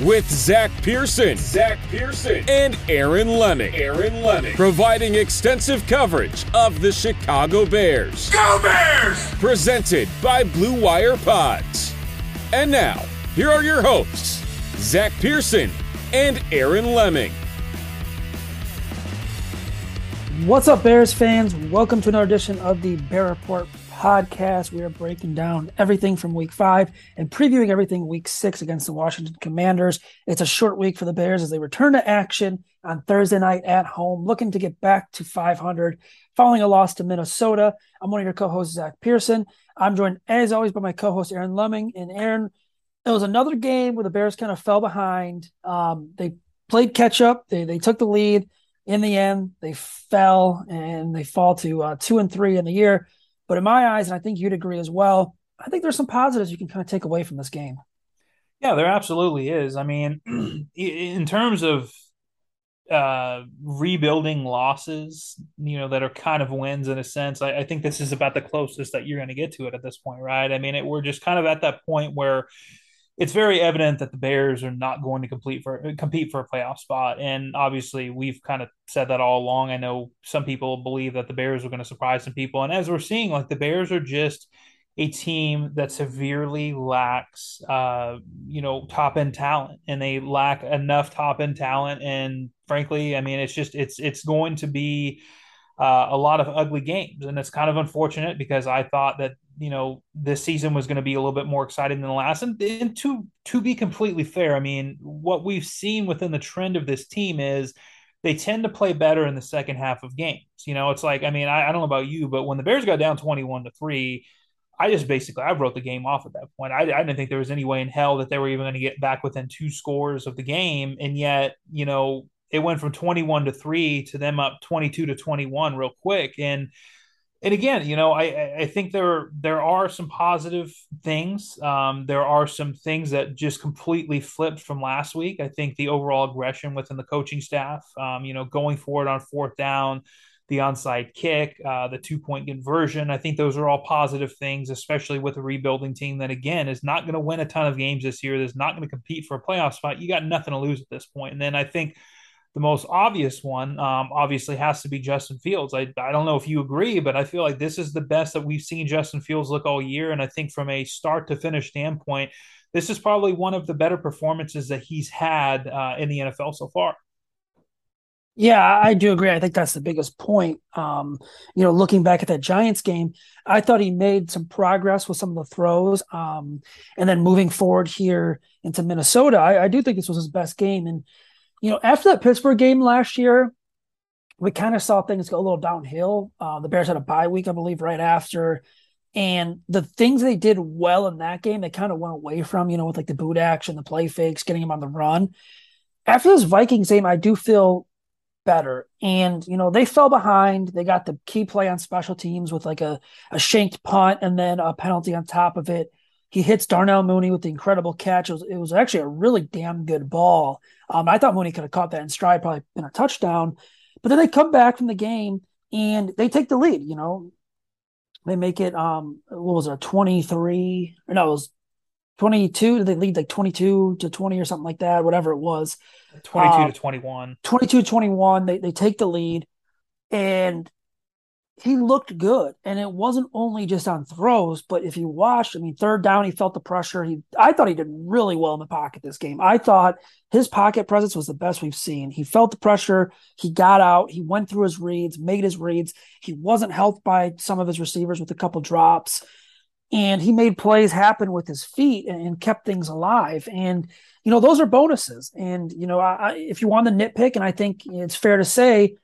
with Zach Pearson, Zach Pearson, and Aaron Leming. Aaron Leming, providing extensive coverage of the Chicago Bears. Go Bears! Presented by Blue Wire Pods. And now, here are your hosts, Zach Pearson and Aaron Leming. What's up, Bears fans? Welcome to another edition of the Bear Report podcast. We are breaking down everything from week five and previewing everything week six against the Washington Commanders. It's a short week for the Bears as they return to action on Thursday night at home, looking to get back to 500 following a loss to Minnesota. I'm one of your co hosts, Zach Pearson. I'm joined, as always, by my co host, Aaron Leming. And Aaron, it was another game where the Bears kind of fell behind. Um, they played catch up, they, they took the lead in the end, they fell and they fall to uh, two and three in the year. But in my eyes, and I think you'd agree as well, I think there's some positives you can kind of take away from this game. Yeah, there absolutely is. I mean, in terms of uh, rebuilding losses, you know, that are kind of wins in a sense, I, I think this is about the closest that you're going to get to it at this point, right? I mean, it, we're just kind of at that point where it's very evident that the Bears are not going to complete for compete for a playoff spot, and obviously we've kind of said that all along. I know some people believe that the Bears are going to surprise some people, and as we're seeing, like the Bears are just a team that severely lacks, uh, you know, top end talent, and they lack enough top end talent. And frankly, I mean, it's just it's it's going to be uh, a lot of ugly games, and it's kind of unfortunate because I thought that you know this season was going to be a little bit more exciting than the last. And, and to to be completely fair, I mean what we've seen within the trend of this team is they tend to play better in the second half of games. You know, it's like I mean I, I don't know about you, but when the Bears got down twenty one to three. I just basically I wrote the game off at that point. I, I didn't think there was any way in hell that they were even going to get back within two scores of the game, and yet you know it went from 21 to 3 to them up 22 to 21 real quick and and again, you know, I I think there there are some positive things. Um, there are some things that just completely flipped from last week. I think the overall aggression within the coaching staff, um, you know, going forward on fourth down, the onside kick, uh, the two point conversion. I think those are all positive things, especially with a rebuilding team that again is not going to win a ton of games this year. That's not going to compete for a playoff spot. You got nothing to lose at this. And then I think the most obvious one, um, obviously, has to be Justin Fields. I, I don't know if you agree, but I feel like this is the best that we've seen Justin Fields look all year. And I think from a start to finish standpoint, this is probably one of the better performances that he's had uh, in the NFL so far. Yeah, I do agree. I think that's the biggest point. Um, you know, looking back at that Giants game, I thought he made some progress with some of the throws. Um, and then moving forward here into Minnesota, I, I do think this was his best game. And you know, after that Pittsburgh game last year, we kind of saw things go a little downhill. Uh, the Bears had a bye week, I believe, right after. And the things they did well in that game, they kind of went away from, you know, with like the boot action, the play fakes, getting them on the run. After this Vikings game, I do feel better. And, you know, they fell behind. They got the key play on special teams with like a, a shanked punt and then a penalty on top of it. He hits Darnell Mooney with the incredible catch. It was, it was actually a really damn good ball. Um, I thought Mooney could have caught that in stride, probably been a touchdown. But then they come back from the game and they take the lead. You know, they make it. Um, what was it, twenty three? No, it was 22 they lead like 22 to 20 or something like that whatever it was 22 uh, to 21 22 to 21 they, they take the lead and he looked good. And it wasn't only just on throws, but if you watched, I mean, third down, he felt the pressure. He I thought he did really well in the pocket this game. I thought his pocket presence was the best we've seen. He felt the pressure, he got out, he went through his reads, made his reads. He wasn't helped by some of his receivers with a couple drops. And he made plays happen with his feet and, and kept things alive. And you know, those are bonuses. And you know, I, if you want to nitpick, and I think it's fair to say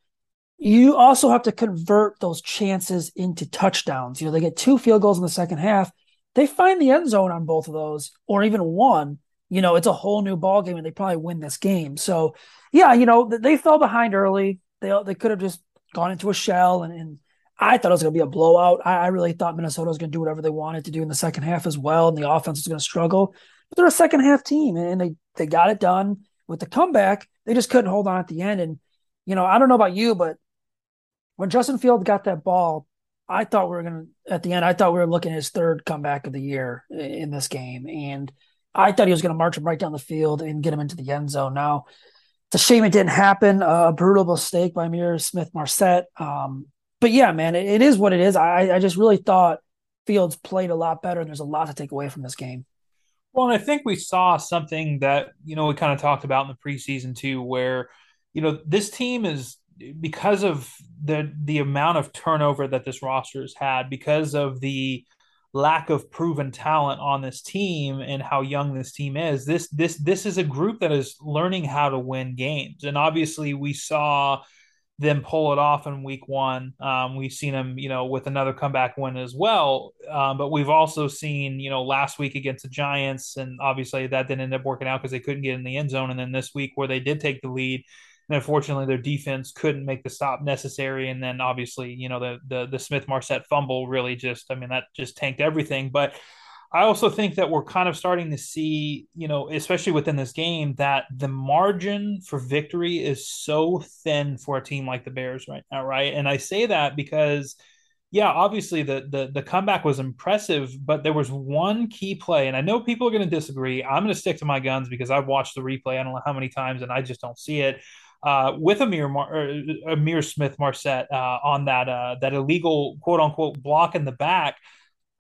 you also have to convert those chances into touchdowns. You know, they get two field goals in the second half. They find the end zone on both of those, or even one. You know, it's a whole new ball game, and they probably win this game. So, yeah, you know, they fell behind early. They they could have just gone into a shell, and, and I thought it was going to be a blowout. I, I really thought Minnesota was going to do whatever they wanted to do in the second half as well, and the offense was going to struggle. But they're a second half team, and they they got it done with the comeback. They just couldn't hold on at the end, and you know, I don't know about you, but when Justin Field got that ball, I thought we were going to, at the end, I thought we were looking at his third comeback of the year in this game. And I thought he was going to march him right down the field and get him into the end zone. Now, it's a shame it didn't happen. A brutal mistake by Ihmir Smith-Marsette. Um, but yeah, man, it, it is what it is. I, I just really thought Fields played a lot better, and there's a lot to take away from this game. Well, and I think we saw something that, you know, we kind of talked about in the preseason too, where, you know, this team is because of the the amount of turnover that this roster has had, because of the lack of proven talent on this team and how young this team is, this this this is a group that is learning how to win games. And obviously, we saw them pull it off in week one. Um, we've seen them, you know, with another comeback win as well. Um, but we've also seen, you know, last week against the Giants, and obviously that didn't end up working out because they couldn't get in the end zone. And then this week where they did take the lead, and unfortunately, their defense couldn't make the stop necessary. And then obviously, you know, the the the Smith-Marsette fumble really just, I mean, that just tanked everything. But I also think that we're kind of starting to see, you know, especially within this game, that the margin for victory is so thin for a team like the Bears right now, right? And I say that because yeah, obviously the, the the comeback was impressive, but there was one key play, and I know people are going to disagree. I'm going to stick to my guns because I've watched the replay I don't know how many times, and I just don't see it uh, with Ihmir Mar- Ihmir Smith-Marsette uh, on that uh, that illegal quote unquote block in the back.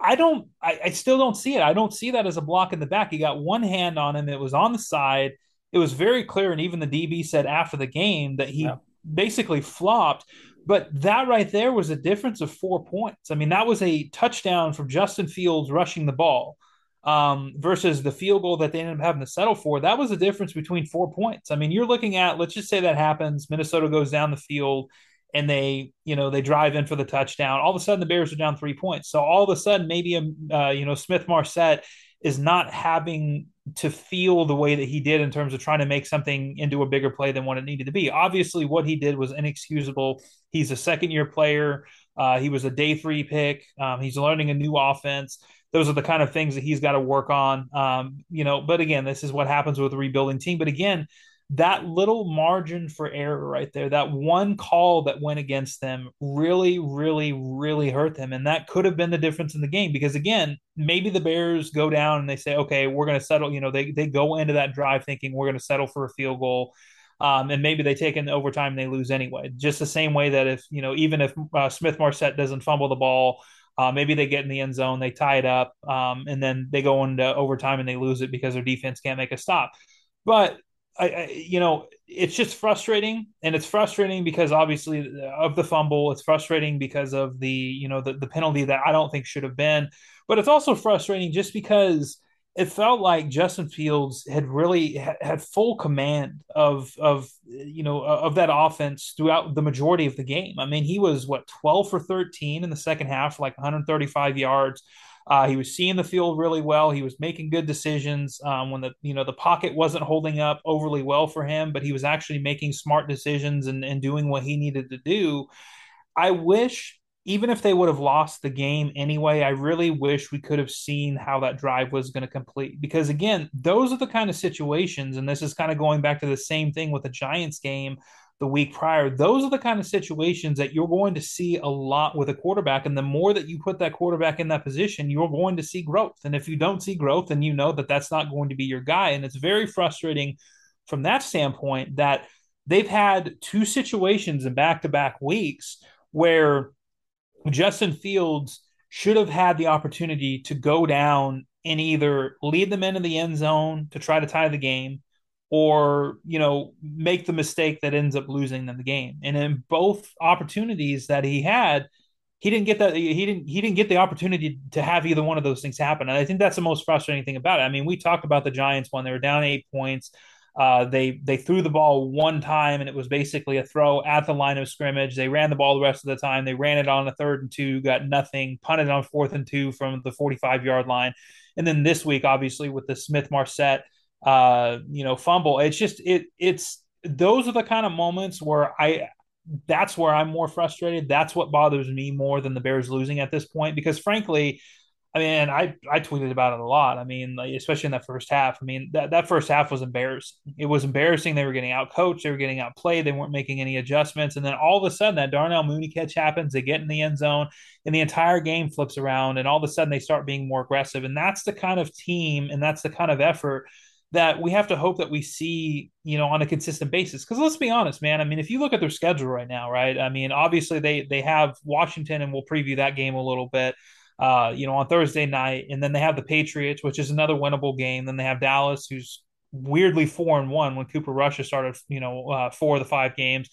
I don't. I, I, still don't see it. I don't see that as a block in the back. He got one hand on him. It was on the side. It was very clear, and even the DB said after the game that he yeah. basically flopped. But that right there was a difference of four points. I mean, that was a touchdown from Justin Fields rushing the ball um, versus the field goal that they ended up having to settle for, that was the difference between four points. I mean, you're looking at, let's just say that happens. Minnesota goes down the field and they, you know, they drive in for the touchdown. All of a sudden, the Bears are down three points. So all of a sudden, maybe, a, um, uh, you know, Smith-Marsette is not having to feel the way that he did in terms of trying to make something into a bigger play than what it needed to be. Obviously, what he did was inexcusable. He's a second year player. Uh, he was a day three pick. Um, he's learning a new offense those are the kind of things that he's got to work on. Um, you know, but again, this is what happens with a rebuilding team. But again, that little margin for error right there, that one call that went against them really, really, really hurt them. And that could have been the difference in the game because again, maybe the Bears go down and they say, okay, we're going to settle, you know, they, they go into that drive thinking we're going to settle for a field goal. Um, and maybe they take in overtime and they lose anyway. Just the same way that if, you know, even if uh, Smith-Marsette doesn't fumble the ball, uh, maybe they get in the end zone, they tie it up, um, and then they go into overtime and they lose it because their defense can't make a stop. But I, I, you know, it's just frustrating, and it's frustrating because obviously of the fumble. It's frustrating because of the you know the the penalty that I don't think should have been, but it's also frustrating just because it felt like Justin Fields had really had full command of of you know of that offense throughout the majority of the game. I mean, he was what 12 for 13 in the second half, like 135 yards. Uh, he was seeing the field really well. He was making good decisions um, when the you know the pocket wasn't holding up overly well for him, but he was actually making smart decisions and, and doing what he needed to do. I wish even if they would have lost the game anyway, I really wish we could have seen how that drive was going to complete. Because again, those are the kind of situations, and this is kind of going back to the same thing with the Giants game. the week prior. Those are the kind of situations that you're going to see a lot with a quarterback. And the more that you put that quarterback in that position, you're going to see growth. And if you don't see growth, then you know that that's not going to be your guy. And it's very frustrating from that standpoint that they've had two situations in back to back weeks where Justin Fields should have had the opportunity to go down and either lead them into the end zone to try to tie the game or you know make the mistake that ends up losing them the game. And in both opportunities that he had he didn't get that he didn't he didn't get the opportunity to have either one of those things happen. And i think that's the most frustrating thing about it. I mean we talked about the giants when they were down eight points uh, they they threw the ball one time and it was basically a throw at the line of scrimmage. They ran the ball the rest of the time. They ran it on a third and two, got nothing, punted on fourth and two from the 45 yard line. And then this week, obviously, with the Smith Marsette uh, you know, fumble. It's just it it's those are the kind of moments where I that's where I'm more frustrated. That's what bothers me more than the Bears losing at this point because frankly, I mean, I I tweeted about it a lot. I mean, like, especially in that first half. I mean, that, that first half was embarrassing. It was embarrassing. They were getting out coached. They were getting outplayed. They weren't making any adjustments. And then all of a sudden, that Darnell Mooney catch happens. They get in the end zone, and the entire game flips around. And all of a sudden, they start being more aggressive. And that's the kind of team and that's the kind of effort that we have to hope that we see, you know, on a consistent basis. Because let's be honest, man. I mean, if you look at their schedule right now, right? I mean, obviously they they have Washington, and we'll preview that game a little bit. Uh, you know, on Thursday night, and then they have the Patriots, which is another winnable game. Then they have Dallas, who's weirdly four and one when Cooper Rush has started, you know, uh, four of the five games.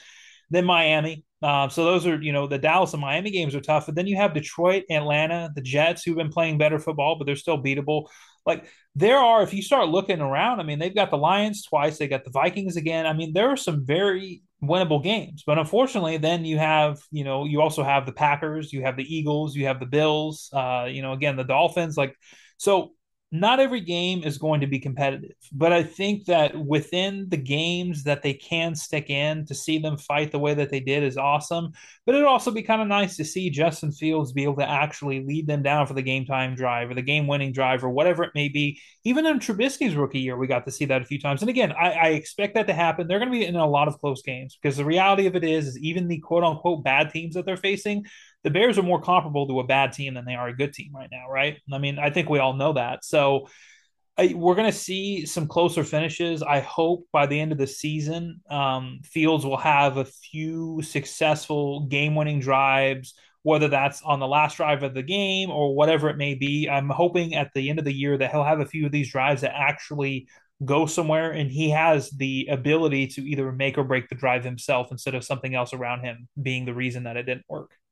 Then Miami. Uh, so those are, you know, the Dallas and Miami games are tough. But then you have Detroit, Atlanta, the Jets, who've been playing better football, but they're still beatable. Like there are, if you start looking around, I mean, they've got the Lions twice, they got the Vikings again. I mean, there are some very winnable games, but unfortunately, then you have, you know, you also have the Packers, you have the Eagles, you have the Bills, uh, you know, again, the Dolphins. Like, so not every game is going to be competitive, but I think that within the games that they can stick in to see them fight the way that they did is awesome. But it'd also be kind of nice to see Justin Fields be able to actually lead them down for the game time drive or the game winning drive or whatever it may be. Even in Trubisky's rookie year, we got to see that a few times. And again, I, I expect that to happen. They're going to be in a lot of close games because the reality of it is, is even the quote unquote bad teams that they're facing, the Bears are more comparable to a bad team than they are a good team right now, right? I mean, I think we all know that. So I, we're going to see some closer finishes. I hope by the end of the season, um, Fields will have a few successful game winning drives, whether that's on the last drive of the game or whatever it may be. I'm hoping at the end of the year that he'll have a few of these drives that actually go somewhere and he has the ability to either make or break the drive himself instead of something else around him being the reason that it didn't work.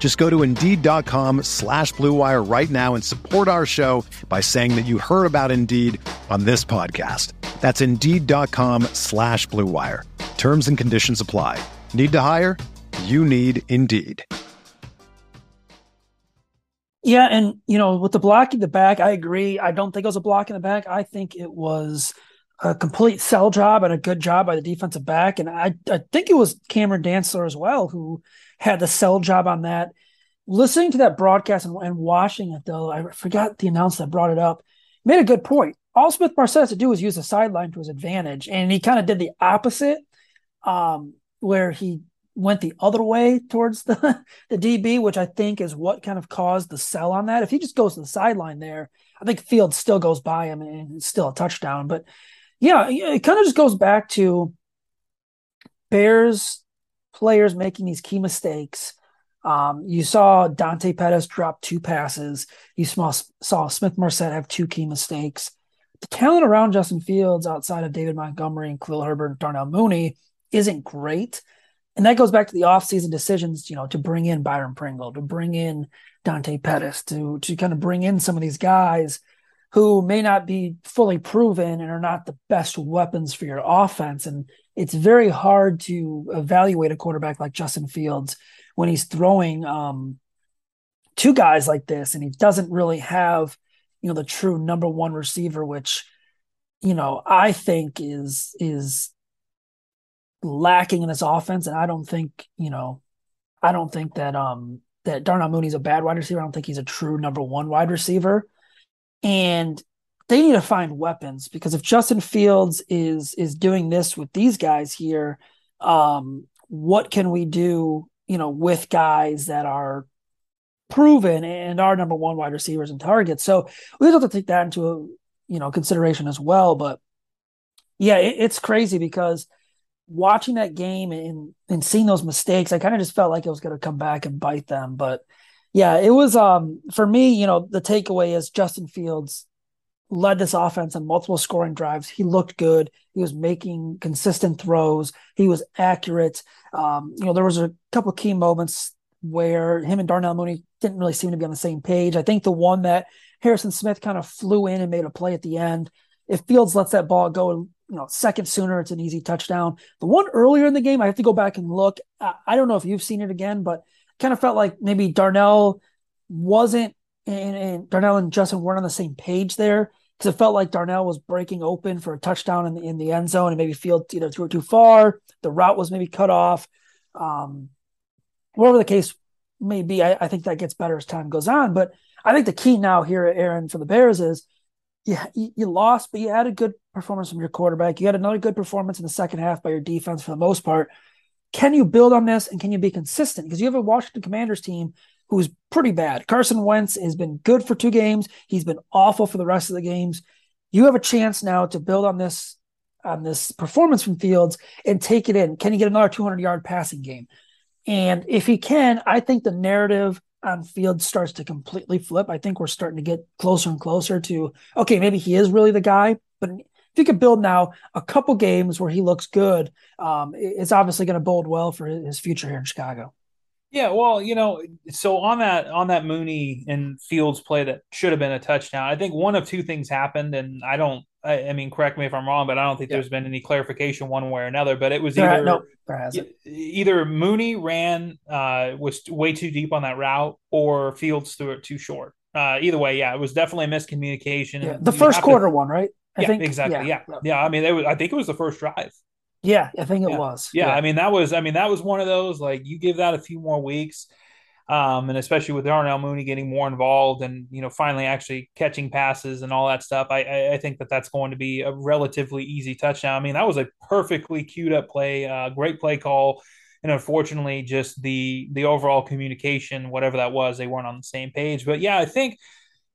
Just go to Indeed.com slash BlueWire right now and support our show by saying that you heard about Indeed on this podcast. That's Indeed.com slash BlueWire. Terms and conditions apply. Need to hire? You need Indeed. Yeah, and, you know, with the block in the back, I agree. I don't think it was a block in the back. I think it was a complete sell job and a good job by the defensive back. And I, I think it was Cameron Dantzler as well who – had the sell job on that. Listening to that broadcast and, and watching it, though, I forgot the announcer that brought it up, made a good point. All Smith Marsette has to do was use the sideline to his advantage. And he kind of did the opposite, um, where he went the other way towards the, the DB, which I think is what kind of caused the sell on that. If he just goes to the sideline there, I think Field still goes by him and it's still a touchdown. But yeah, it kind of just goes back to Bears players making these key mistakes Um, you saw Dante Pettis drop two passes. You saw, saw Smith Marsette have two key mistakes. The talent around Justin Fields outside of David Montgomery and Khalil Herbert and Darnell Mooney isn't great. And that goes back to the offseason decisions, you know, to bring in Byron Pringle, to bring in Dante Pettis, to to kind of bring in some of these guys who may not be fully proven and are not the best weapons for your offense. And it's very hard to evaluate a quarterback like Justin Fields when he's throwing um, two guys like this and he doesn't really have, you know, the true number one receiver, which, you know, I think is is lacking in this offense. And I don't think, you know, I don't think that um that Darnell Mooney's a bad wide receiver. I don't think he's a true number one wide receiver. And they need to find weapons because if Justin Fields is is doing this with these guys here, um, what can we do, you know, with guys that are proven and are number one wide receivers and targets? So we have to take that into you know consideration as well. But yeah, it, it's crazy because watching that game and and seeing those mistakes, I kind of just felt like it was going to come back and bite them. But yeah, it was um for me, you know, the takeaway is Justin Fields led this offense on multiple scoring drives. He looked good. He was making consistent throws. He was accurate. Um, you know, there was a couple key moments where him and Darnell Mooney didn't really seem to be on the same page. I think the one that Harrison Smith kind of flew in and made a play at the end. If Fields lets that ball go, you know, second sooner, it's an easy touchdown. The one earlier in the game, I have to go back and look. I, I don't know if you've seen it again, but kind of felt like maybe Darnell wasn't and, and Darnell and Justin weren't on the same page there because it felt like Darnell was breaking open for a touchdown in the in the end zone and maybe Field either threw it too far, the route was maybe cut off. Um, whatever the case may be, I, I think that gets better as time goes on. But I think the key now here, Aaron, for the Bears is yeah, you, you, lost, but you had a good performance from your quarterback. You had another good performance in the second half by your defense for the most part. Can you build on this and can you be consistent? Because you have a Washington Commanders team who's pretty bad. Carson Wentz has been good for two games. He's been awful for the rest of the games. You have a chance now to build on this on this performance from Fields and take it in. Can he get another 200 yard passing game? And if he can, I think the narrative on Fields starts to completely flip. I think we're starting to get closer and closer to okay, maybe he is really the guy, but if you could build now a couple games where he looks good, um, it's obviously going to bode well for his future here in Chicago. Yeah, well, you know, so on that on that Mooney and Fields play that should have been a touchdown, I think one of two things happened, and I don't. I, I mean, correct me if I'm wrong, but I don't think yeah. there's been any clarification one way or another. But it was either no, either Mooney ran uh, was way too deep on that route, or Fields threw it too short. Uh, either way, yeah, it was definitely a miscommunication. Yeah, the first quarter to, one, right? I yeah, think exactly. Yeah. yeah, yeah. I mean, it was. I think it was the first drive. Yeah, I think it yeah. was. Yeah, I mean that was. I mean that was one of those like you give that a few more weeks, um, and especially with Darnell Mooney getting more involved and you know finally actually catching passes and all that stuff. I I think that that's going to be a relatively easy touchdown. I mean that was a perfectly queued up play, uh, great play call, and unfortunately just the the overall communication, whatever that was, they weren't on the same page. But yeah, I think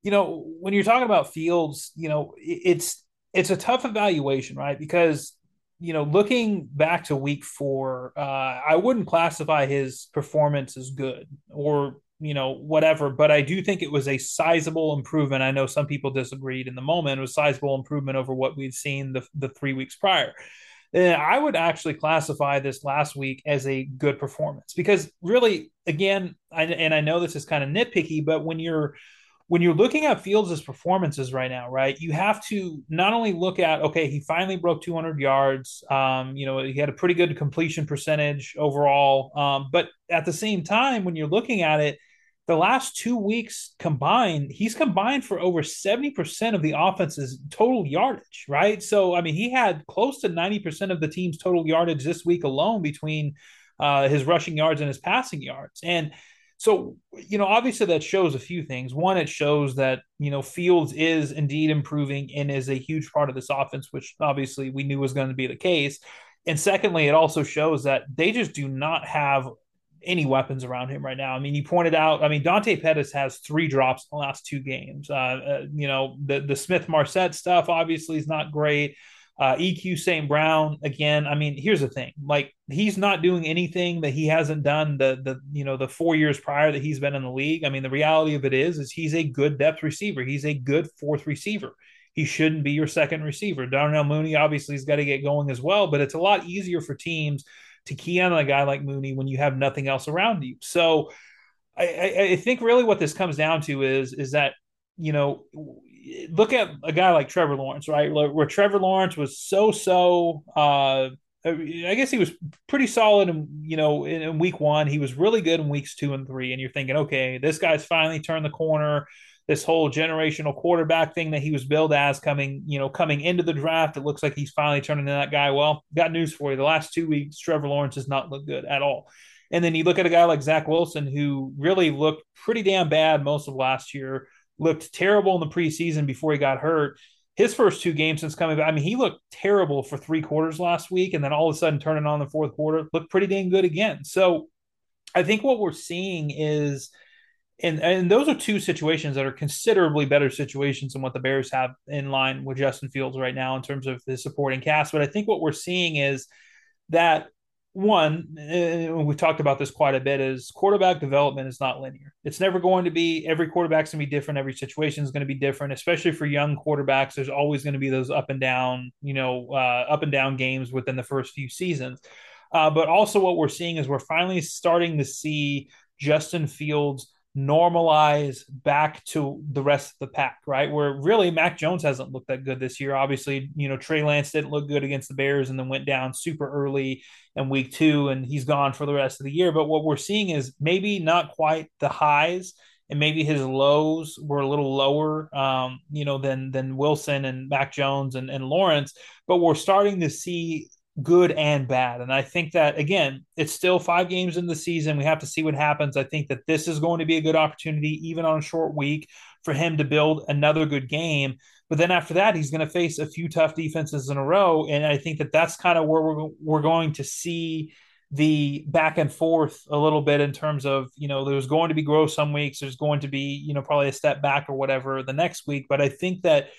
you know when you're talking about Fields, you know it's it's a tough evaluation, right? Because you know, looking back to week four, uh, I wouldn't classify his performance as good or you know whatever, but I do think it was a sizable improvement. I know some people disagreed in the moment; it was sizable improvement over what we'd seen the the three weeks prior. And I would actually classify this last week as a good performance because really, again, I, and I know this is kind of nitpicky, but when you're when you're looking at Fields' performances right now, right, you have to not only look at okay, he finally broke 200 yards. Um, you know, he had a pretty good completion percentage overall. Um, but at the same time, when you're looking at it, the last two weeks combined, he's combined for over 70% of the offense's total yardage, right? So, I mean, he had close to 90% of the team's total yardage this week alone between uh, his rushing yards and his passing yards. And so, you know, obviously that shows a few things. One, it shows that, you know, Fields is indeed improving and is a huge part of this offense, which obviously we knew was going to be the case. And secondly, it also shows that they just do not have any weapons around him right now. I mean, you pointed out, I mean, Dante Pettis has three drops in the last two games. Uh, uh, you know, the, the Smith Marsette stuff obviously is not great. Uh, EQ St. Brown again. I mean, here's the thing: like he's not doing anything that he hasn't done the the you know the four years prior that he's been in the league. I mean, the reality of it is, is he's a good depth receiver. He's a good fourth receiver. He shouldn't be your second receiver. Darnell Mooney obviously has got to get going as well, but it's a lot easier for teams to key on a guy like Mooney when you have nothing else around you. So I, I think really what this comes down to is is that you know look at a guy like Trevor Lawrence, right? Where Trevor Lawrence was so so. Uh, I guess he was pretty solid, in, you know, in, in, week one. He was really good in weeks two and three. And you're thinking, okay, this guy's finally turned the corner. This whole generational quarterback thing that he was billed as coming, you know, coming into the draft, it looks like he's finally turning into that guy. Well, got news for you. The last two weeks, Trevor Lawrence has not looked good at all. And then you look at a guy like Zach Wilson, who really looked pretty damn bad most of last year looked terrible in the preseason before he got hurt. His first two games since coming back, I mean, he looked terrible for three quarters last week, and then all of a sudden turning on the fourth quarter, looked pretty dang good again. So I think what we're seeing is, and and those are two situations that are considerably better situations than what the Bears have in line with Justin Fields right now in terms of his supporting cast. But I think what we're seeing is that one, uh, we talked about this quite a bit, is quarterback development is not linear. It's never going to be every quarterback's going to be different. Every situation is going to be different, especially for young quarterbacks. There's always going to be those up and down, you know, uh, up and down games within the first few seasons. Uh, but also, what we're seeing is we're finally starting to see Justin Fields normalize back to the rest of the pack, right? Where really Mac Jones hasn't looked that good this year. Obviously, you know, Trey Lance didn't look good against the Bears and then went down super early in week two and he's gone for the rest of the year. But what we're seeing is maybe not quite the highs and maybe his lows were a little lower, um, you know, than than Wilson and Mac Jones and, and Lawrence. But we're starting to see good and bad. And I think that again, it's still five games in the season. We have to see what happens. I think that this is going to be a good opportunity, even on a short week, for him to build another good game. But then after that, he's going to face a few tough defenses in a row, and I think that that's kind of where we're we're going to see the back and forth a little bit in terms of you know there's going to be growth some weeks there's going to be you know probably a step back or whatever the next week but i think that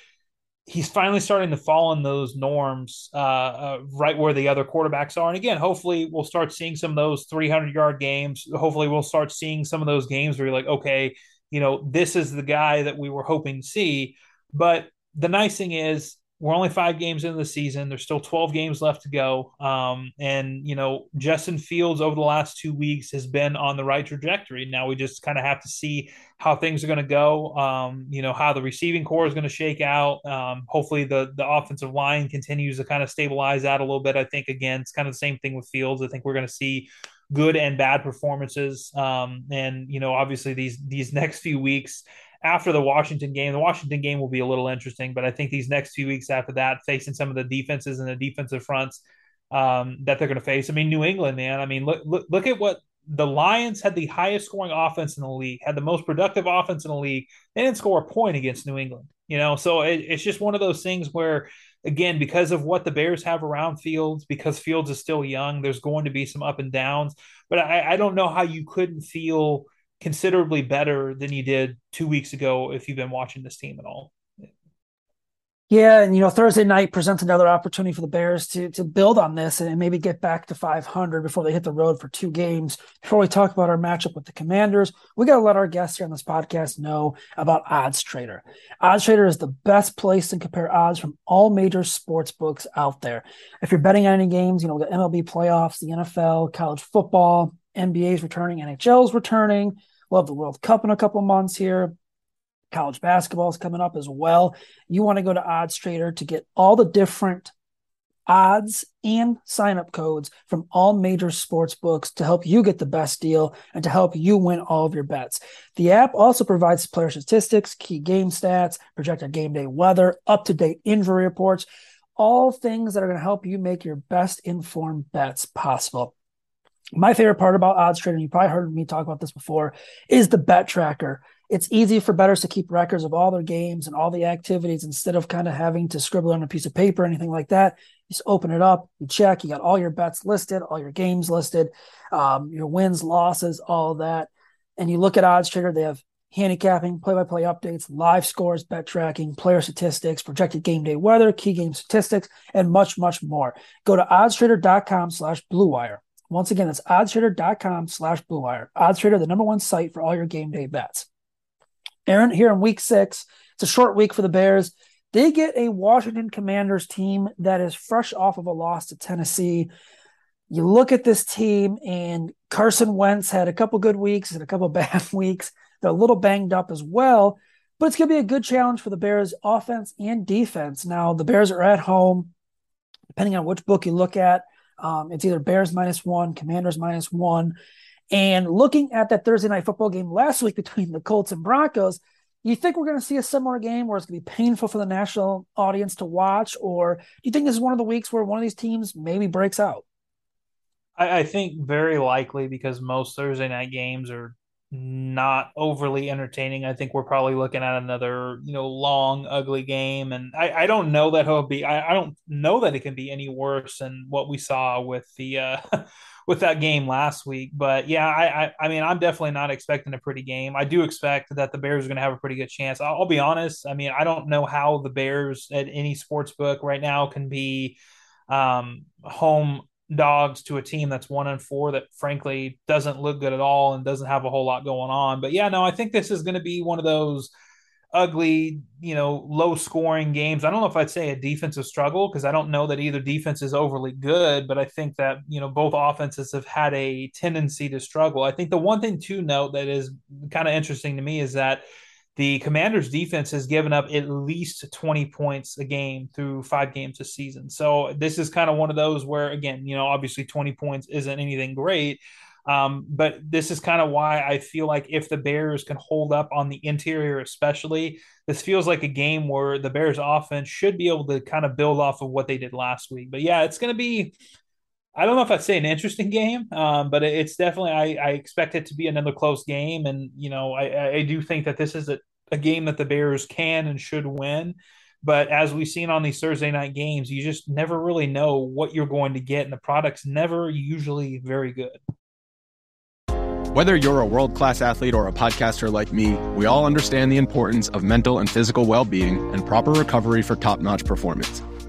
he's finally starting to fall in those norms uh, uh, right where the other quarterbacks are. And again, hopefully we'll start seeing some of those 300 yard games. Hopefully we'll start seeing some of those games where you're like, okay, you know, this is the guy that we were hoping to see. But the nice thing is we're only five games into the season. There's still 12 games left to go. Um, and, you know, Justin Fields over the last two weeks has been on the right trajectory. Now we just kind of have to see how things are going to go, um, you know, how the receiving core is going to shake out. Um, hopefully the, the offensive line continues to kind of stabilize out a little bit. I think, again, it's kind of the same thing with Fields. I think we're going to see good and bad performances. Um, and, you know, obviously these, these next few weeks, after the Washington game. The Washington game will be a little interesting, but I think these next few weeks after that, facing some of the defenses and the defensive fronts um, that they're going to face. I mean, New England, man. I mean, look, look, look at what the Lions had the highest scoring offense in the league, had the most productive offense in the league. They didn't score a point against New England, you know. So it, it's just one of those things where, again, because of what the Bears have around Fields, because Fields is still young, there's going to be some up and downs. But I, I don't know how you couldn't feel considerably better than you did two weeks ago if you've been watching this team at all. Yeah, and you know Thursday night presents another opportunity for the Bears to to build on this and maybe get back to 500 before they hit the road for two games. Before we talk about our matchup with the Commanders, we got to let our guests here on this podcast know about Odds Trader. Odds Trader is the best place to compare odds from all major sports books out there. If you're betting on any games, you know the MLB playoffs, the NFL, college football, NBA's returning, NHL's returning. We'll have the World Cup in a couple months here. College basketball is coming up as well. You want to go to Odds Trader to get all the different odds and sign up codes from all major sports books to help you get the best deal and to help you win all of your bets. The app also provides player statistics, key game stats, projected game day weather, up to date injury reports, all things that are going to help you make your best informed bets possible. My favorite part about odds trading, you probably heard me talk about this before, is the bet tracker. It's easy for bettors to keep records of all their games and all the activities instead of kind of having to scribble on a piece of paper or anything like that. You just open it up, you check, you got all your bets listed, all your games listed, um, your wins, losses, all that. And you look at odds trader, they have handicapping, play by play updates, live scores, bet tracking, player statistics, projected game day weather, key game statistics, and much, much more. Go to oddstrader.com slash blue wire. Once again, that's oddstrader.com slash blue wire. Oddstrader, the number one site for all your game day bets. Aaron, here in week six, it's a short week for the Bears. They get a Washington Commanders team that is fresh off of a loss to Tennessee. You look at this team, and Carson Wentz had a couple good weeks and a couple bad weeks. They're a little banged up as well, but it's going to be a good challenge for the Bears offense and defense. Now, the Bears are at home, depending on which book you look at. Um, it's either Bears minus one, Commanders minus one. And looking at that Thursday night football game last week between the Colts and Broncos, you think we're going to see a similar game where it's going to be painful for the national audience to watch, or do you think this is one of the weeks where one of these teams maybe breaks out? I, I think very likely because most Thursday night games are not overly entertaining. I think we're probably looking at another, you know, long, ugly game. And I, I don't know that he'll be I, I don't know that it can be any worse than what we saw with the uh with that game last week. But yeah, I, I, I mean I'm definitely not expecting a pretty game. I do expect that the Bears are gonna have a pretty good chance. I'll, I'll be honest. I mean, I don't know how the Bears at any sports book right now can be um home dogs to a team that's one and four that frankly doesn't look good at all and doesn't have a whole lot going on. But yeah, no, I think this is going to be one of those ugly, you know, low scoring games. I don't know if I'd say a defensive struggle because I don't know that either defense is overly good, but I think that, you know, both offenses have had a tendency to struggle. I think the one thing to note that is kind of interesting to me is that the Commanders defense has given up at least 20 points a game through five games this season. So this is kind of one of those where, again, you know, obviously 20 points isn't anything great. Um, but this is kind of why I feel like if the Bears can hold up on the interior, especially, this feels like a game where the Bears offense should be able to kind of build off of what they did last week. But yeah, it's going to be, I don't know if I'd say an interesting game, um, but it's definitely I, I, expect it to be another close game, and you know I, I do think that this is a, a game that the Bears can and should win. But as we've seen on these Thursday night games, you just never really know what you're going to get, and the product's never usually very good. Whether you're a world class athlete or a podcaster like me, we all understand the importance of mental and physical well being and proper recovery for top notch performance.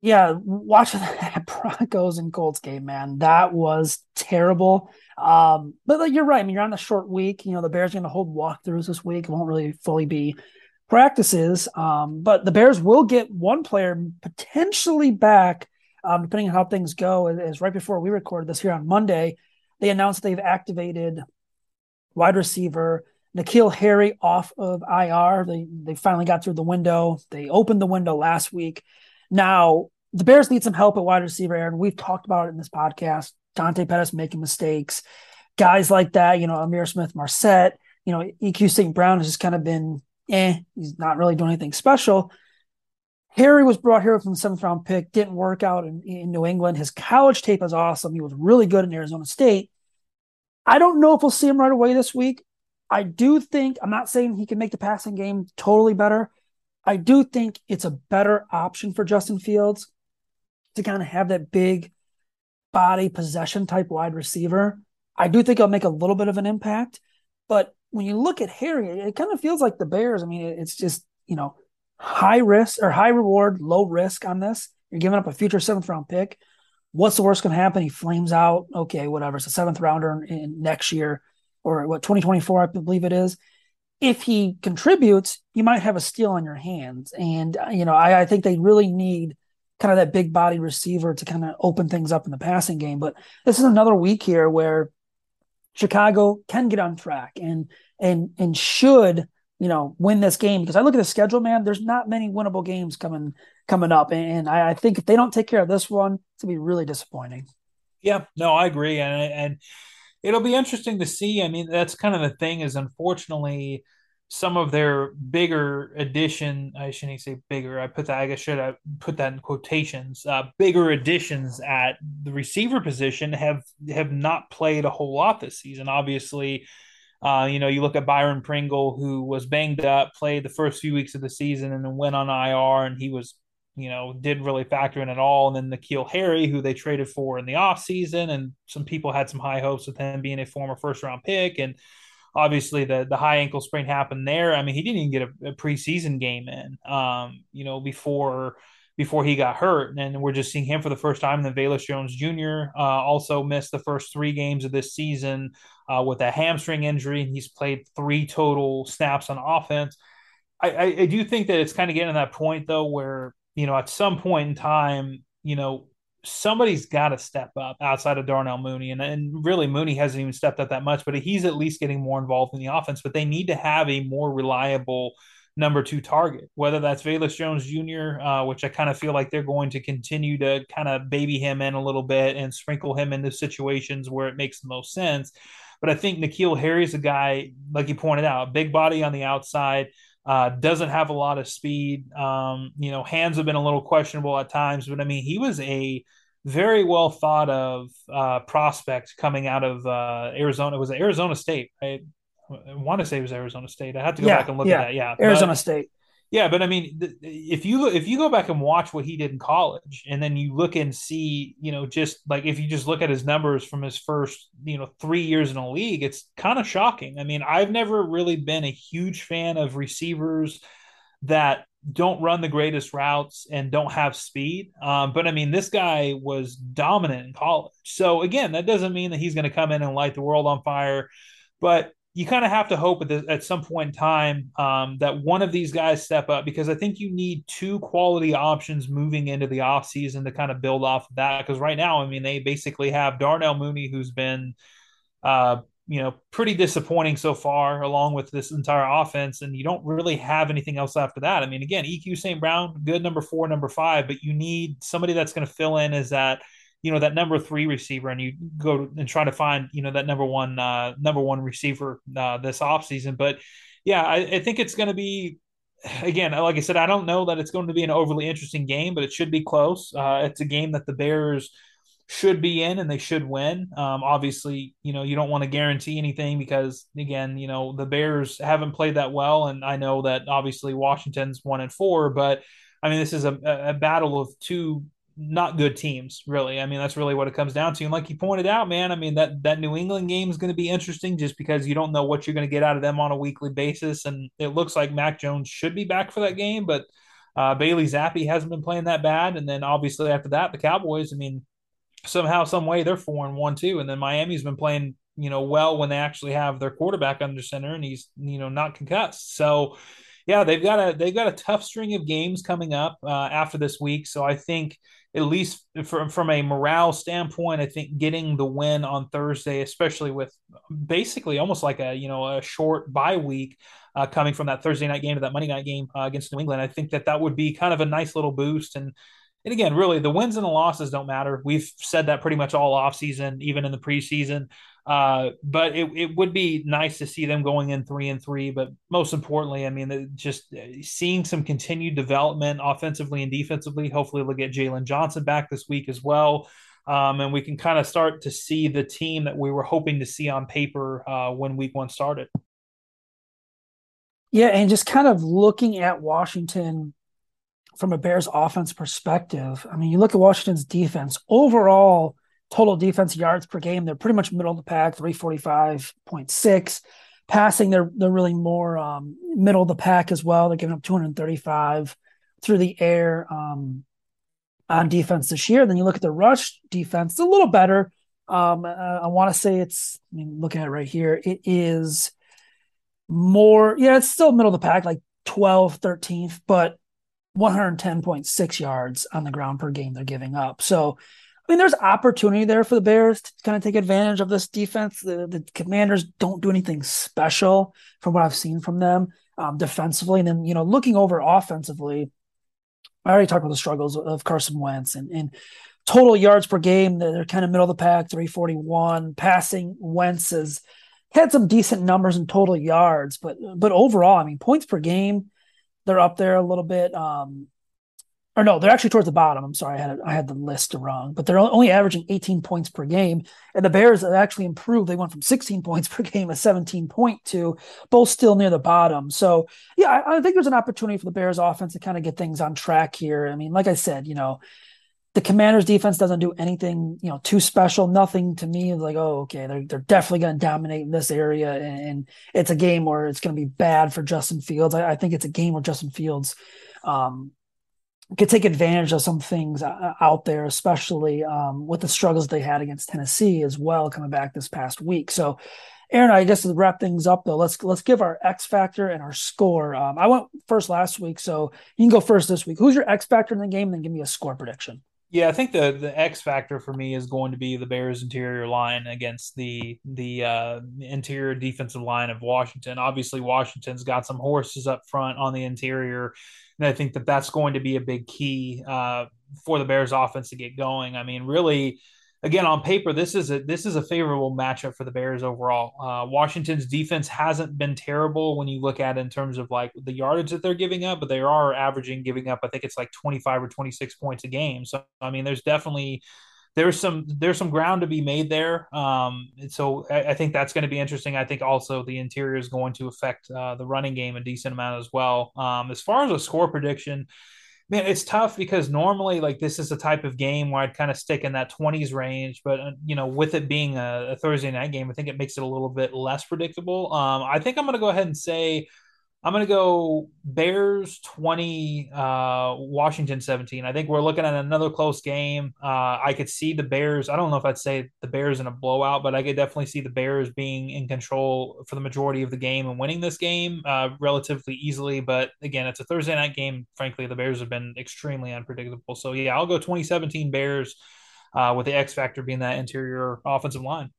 yeah, watching that Broncos and Colts game, man, that was terrible. Um, but like, you're right. I mean, you're on a short week. You know, the Bears are going to hold walkthroughs this week. It won't really fully be practices. Um, but the Bears will get one player potentially back, um, depending on how things go. As right before we recorded this here on Monday, they announced they've activated wide receiver N'Keal Harry off of IR. They they finally got through the window. They opened the window last week. Now the Bears need some help at wide receiver, Aaron. We've talked about it in this podcast. Dante Pettis making mistakes, guys like that. You know, Ihmir Smith-Marsette. You know, EQ St. Brown has just kind of been eh. He's not really doing anything special. Harry was brought here from the seventh round pick, didn't work out in, in New England. His college tape is awesome. He was really good in Arizona State. I don't know if we'll see him right away this week. I do think, I'm not saying he can make the passing game totally better. I do think it's a better option for Justin Fields to kind of have that big body possession type wide receiver. I do think it'll make a little bit of an impact. But when you look at Harry, it kind of feels like the Bears. I mean, it's just, you know, high risk or high reward, low risk on this. You're giving up a future seventh round pick. What's the worst going to happen? He flames out. Okay, whatever. It's a seventh rounder in, in next year or what, 2024, I believe it is. If he contributes, you might have a steal on your hands. And, uh, you know, I, I think they really need kind of that big body receiver to kind of open things up in the passing game. But this is another week here where Chicago can get on track and and and should you know win this game because I look at the schedule, man. There's not many winnable games coming coming up, and I, I think if they don't take care of this one, it's gonna be really disappointing. Yeah, no, I agree, and and it'll be interesting to see. I mean, that's kind of the thing is unfortunately some of their bigger addition i shouldn't say bigger i put that i guess should i put that in quotations uh, bigger additions at the receiver position have have not played a whole lot this season obviously uh, you know you look at byron pringle who was banged up played the first few weeks of the season and then went on ir and he was you know didn't really factor in at all and then N'Keal Harry who they traded for in the offseason and some people had some high hopes with him being a former first round pick and obviously the the high ankle sprain happened there. I mean, he didn't even get a, a preseason game in, um, you know, before before he got hurt, and we're just seeing him for the first time. And then Velus Jones Jr. Uh, also missed the first three games of this season uh, with a hamstring injury, and he's played three total snaps on offense. I, I, I do think that it's kind of getting to that point though, where you know at some point in time, you know, somebody's got to step up outside of Darnell Mooney. And, and really, Mooney hasn't even stepped up that much, but he's at least getting more involved in the offense. But they need to have a more reliable number two target, whether that's Velus Jones Jr., uh, which I kind of feel like they're going to continue to kind of baby him in a little bit and sprinkle him into situations where it makes the most sense. But I think N'Keal Harry's a guy, like you pointed out, big body on the outside. Uh, doesn't have a lot of speed. Um, you know, hands have been a little questionable at times, but I mean, he was a very well thought of uh, prospect coming out of uh, Arizona. It was Arizona State, right? I want to say it was Arizona State. I had to go yeah, back and look yeah. at that. Yeah, Arizona but, State. Yeah, but I mean, if you if you go back and watch what he did in college, and then you look and see, you know, just like if you just look at his numbers from his first, you know, three years in a league, it's kind of shocking. I mean, I've never really been a huge fan of receivers that don't run the greatest routes and don't have speed. Um, but I mean, this guy was dominant in college. So again, that doesn't mean that he's going to come in and light the world on fire. But you kind of have to hope at, at some point in time um, that one of these guys step up because I think you need two quality options moving into the offseason to kind of build off of that. Because right now, I mean, they basically have Darnell Mooney, who's been, uh, you know, pretty disappointing so far, along with this entire offense, and you don't really have anything else after that. I mean, again, EQ St. Brown, good number four, number five, but you need somebody that's going to fill in as that – you know that number three receiver and you go and try to find you know that number one uh, number one receiver uh, this offseason. But yeah I, I think it's going to be again like i said i don't know that it's going to be an overly interesting game but it should be close. Uh, it's a game that the bears should be in and they should win. Um, obviously you know you don't want to guarantee anything because again you know the bears haven't played that well. And i know that obviously washington's one and four but I mean, this is a, a battle of two not good teams, really. I mean, that's really what it comes down to. And like you pointed out, man, I mean that that New England game is going to be interesting just because you don't know what you're going to get out of them on a weekly basis. And it looks like Mac Jones should be back for that game, but uh, Bailey Zappe hasn't been playing that bad. And then obviously after that, the Cowboys. I mean, somehow, some way, they're four and one too. And then Miami's been playing, you know, well when they actually have their quarterback under center and he's you know not concussed. So yeah, they've got a they've got a tough string of games coming up uh, after this week. So I think at least from from a morale standpoint, I think getting the win on Thursday, especially with basically almost like a you know a short bye week uh, coming from that Thursday night game to that Monday night game uh, against New England, I think that that would be kind of a nice little boost. And and again, really, the wins and the losses don't matter. We've said that pretty much all off season, even in the preseason. Uh, but it, it would be nice to see them going in three and three. But most importantly, I mean, just uh, seeing some continued development offensively and defensively. Hopefully, we'll get Jaylon Johnson back this week as well. Um, and we can kind of start to see the team that we were hoping to see on paper uh, when week one started. Yeah, and just kind of looking at Washington from a Bears offense perspective. I mean, you look at Washington's defense overall total defense yards per game. They're pretty much middle of the pack, 345.6. Passing, they're they're really more um, middle of the pack as well. They're giving up 235 through the air um, on defense this year. Then you look at the rush defense, it's a little better. Um, uh, I want to say it's, I mean, looking at it right here, it is more. Yeah, it's still middle of the pack, like 12th, 13th, but 110.6 yards on the ground per game they're giving up. So, I mean, there's opportunity there for the Bears to kind of take advantage of this defense. The, the Commanders don't do anything special from what I've seen from them um, defensively. And then, you know, looking over offensively, I already talked about the struggles of Carson Wentz and, and total yards per game. They're, kind of middle of the pack, 341. Passing, Wentz has had some decent numbers in total yards, but but overall, I mean, points per game, they're up there a little bit. Um, or no, they're actually towards the bottom. I'm sorry, I had I had the list wrong, but they're only averaging 18 points per game, and the Bears have actually improved. They went from 16 points per game to 17.2, both still near the bottom. So yeah, I, I think there's an opportunity for the Bears offense to kind of get things on track here. I mean, like I said, you know, the Commanders defense doesn't do anything, you know, too special. Nothing to me like, oh, okay, they're they're definitely going to dominate in this area, and, and, it's a game where it's going to be bad for Justin Fields. I, I, think it's a game where Justin Fields um, could take advantage of some things uh, out there, especially um, with the struggles they had against Tennessee as well, coming back this past week. So, Aaron, I guess to wrap things up though, let's let's give our X factor and our score. Um, I went first last week, so you can go first this week. Who's your X factor in the game? And then give me a score prediction. Yeah, I think the the X factor for me is going to be the Bears' interior line against the the uh, interior defensive line of Washington. Obviously, Washington's got some horses up front on the interior, and I think that that's going to be a big key uh, for the Bears' offense to get going. I mean, really again on paper this is a this is a favorable matchup for the bears overall. Uh, washington's defense hasn't been terrible when you look at it in terms of like the yardage that they're giving up but they are averaging giving up i think it's like 25 or 26 points a game. So i mean there's definitely there's some there's some ground to be made there. Um, so I, I, think that's going to be interesting. I think also the interior is going to affect uh, the running game a decent amount as well. Um, as far as a score prediction man, it's tough because normally like this is the type of game where I'd kind of stick in that 20s range, but uh, you know, with it being a, a, Thursday night game, I think it makes it a little bit less predictable. Um, I think I'm going to go ahead and say I'm going to go Bears 20, uh, Washington 17. I think we're looking at another close game. Uh, I could see the Bears. I don't know if I'd say the Bears in a blowout, but I could definitely see the Bears being in control for the majority of the game and winning this game uh, relatively easily. But again, it's a Thursday night game. Frankly, the Bears have been extremely unpredictable. So yeah, I'll go 2017 Bears uh, with the X factor being that interior offensive line.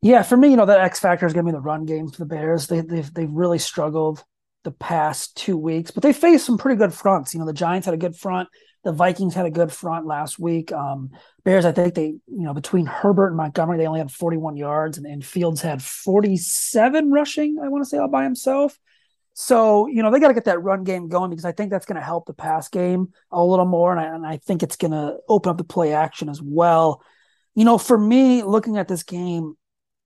Yeah, for me, you know, that X factor is going to be the run game for the Bears. They, they've they've really struggled the past two weeks, but they faced some pretty good fronts. You know, the Giants had a good front. The Vikings had a good front last week. Um, Bears, I think they, you know, between Herbert and Montgomery, they only had 41 yards, and, and Fields had 47 rushing, I want to say, all by himself. So, you know, they got to get that run game going because I think that's going to help the pass game a little more. And I, and I think it's going to open up the play action as well. You know, for me, looking at this game,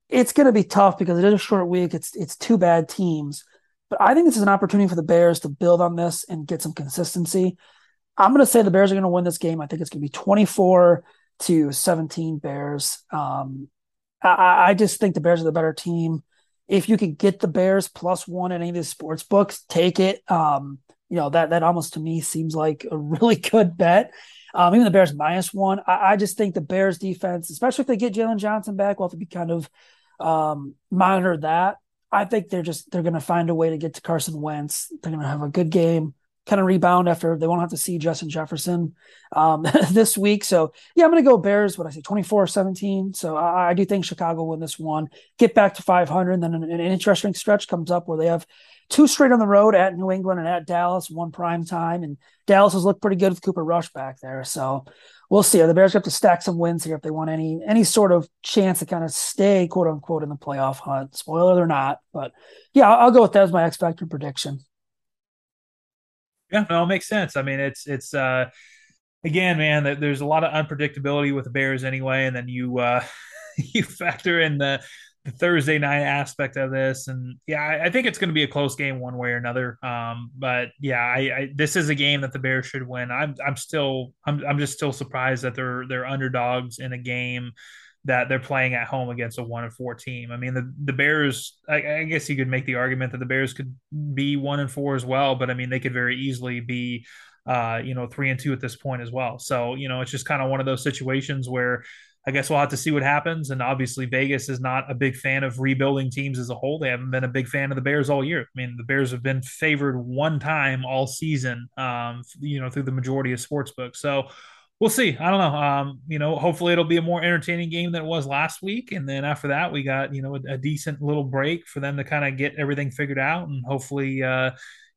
it's going to be tough because it is a short week. It's it's two bad teams. But I think this is an opportunity for the Bears to build on this and get some consistency. I'm going to say the Bears are going to win this game. I think it's going to be 24 to 17 Bears. Um, I, I, just think the Bears are the better team. If you could get the Bears plus one in any of the sports books, take it. Um, you know that that almost to me seems like a really good bet. Um, even the Bears minus one. I, I, just think the Bears defense, especially if they get Jaylon Johnson back, will have to be kind of um, monitor that. I think they're just they're going to find a way to get to Carson Wentz. They're going to have a good game, kind of rebound after they won't have to see Justin Jefferson um, this week. So yeah, I'm going to go Bears. What I say, 24-17. So I, I, do think Chicago win this one, get back to 500. And then an, an, interesting stretch comes up where they have two straight on the road at New England and at Dallas, one prime time, and Dallas has looked pretty good with Cooper Rush back there. So we'll see. The Bears have to stack some wins here if they want any any sort of chance to kind of stay quote unquote in the playoff hunt. Spoiler or not, but yeah, I'll, I'll go with that as my factor prediction. Yeah, no, it makes sense. I mean, it's it's uh again, man, there's a lot of unpredictability with the Bears anyway, and then you uh you factor in the the Thursday night aspect of this, and yeah, I, I think it's going to be a close game one way or another. Um, but yeah, I, I, this is a game that the Bears should win. I'm I'm still I'm I'm just still surprised that they're they're underdogs in a game that they're playing at home against a one and four team. I mean, the the Bears. I, I guess you could make the argument that the Bears could be one and four as well, but I mean, they could very easily be uh, you know, three and two at this point as well. So, you know, it's just kind of one of those situations where I guess we'll have to see what happens. And obviously, Vegas is not a big fan of rebuilding teams as a whole. They haven't been a big fan of the Bears all year. I mean, the Bears have been favored one time all season, um, you know, through the majority of sports books. So we'll see. I don't know. Um, you know, hopefully it'll be a more entertaining game than it was last week. And then after that, we got you know a, a decent little break for them to kind of get everything figured out, and hopefully, uh,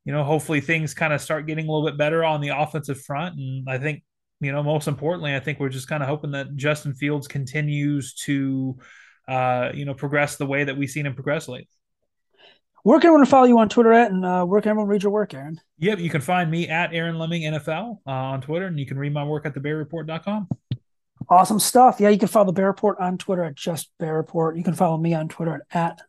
you know, hopefully things kind of start getting a little bit better on the offensive front. And I think you know, most importantly, I think we're just kind of hoping that Justin Fields continues to, uh, you know, progress the way that we've seen him progress lately. Where can everyone follow you on Twitter at, and uh, where can everyone read your work, Aaron? Yep, you can find me at Aaron Leming NFL uh, on Twitter, and you can read my work at thebearreport.com. Awesome stuff. Yeah, you can follow the Bear Report on Twitter at just Bear Report. You can follow me on Twitter at, at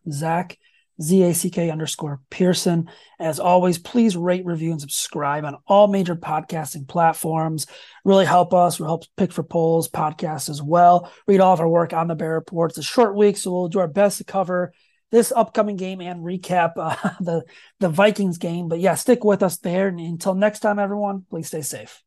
Zack underscore Pearson. As always, please rate, review, and subscribe on all major podcasting platforms. Really help us. We'll help pick for polls, podcasts as well. Read all of our work on the Bear Report. It's a short week, so we'll do our best to cover this upcoming game and recap uh, the the Vikings game. But yeah, stick with us there. And until next time, everyone, please stay safe.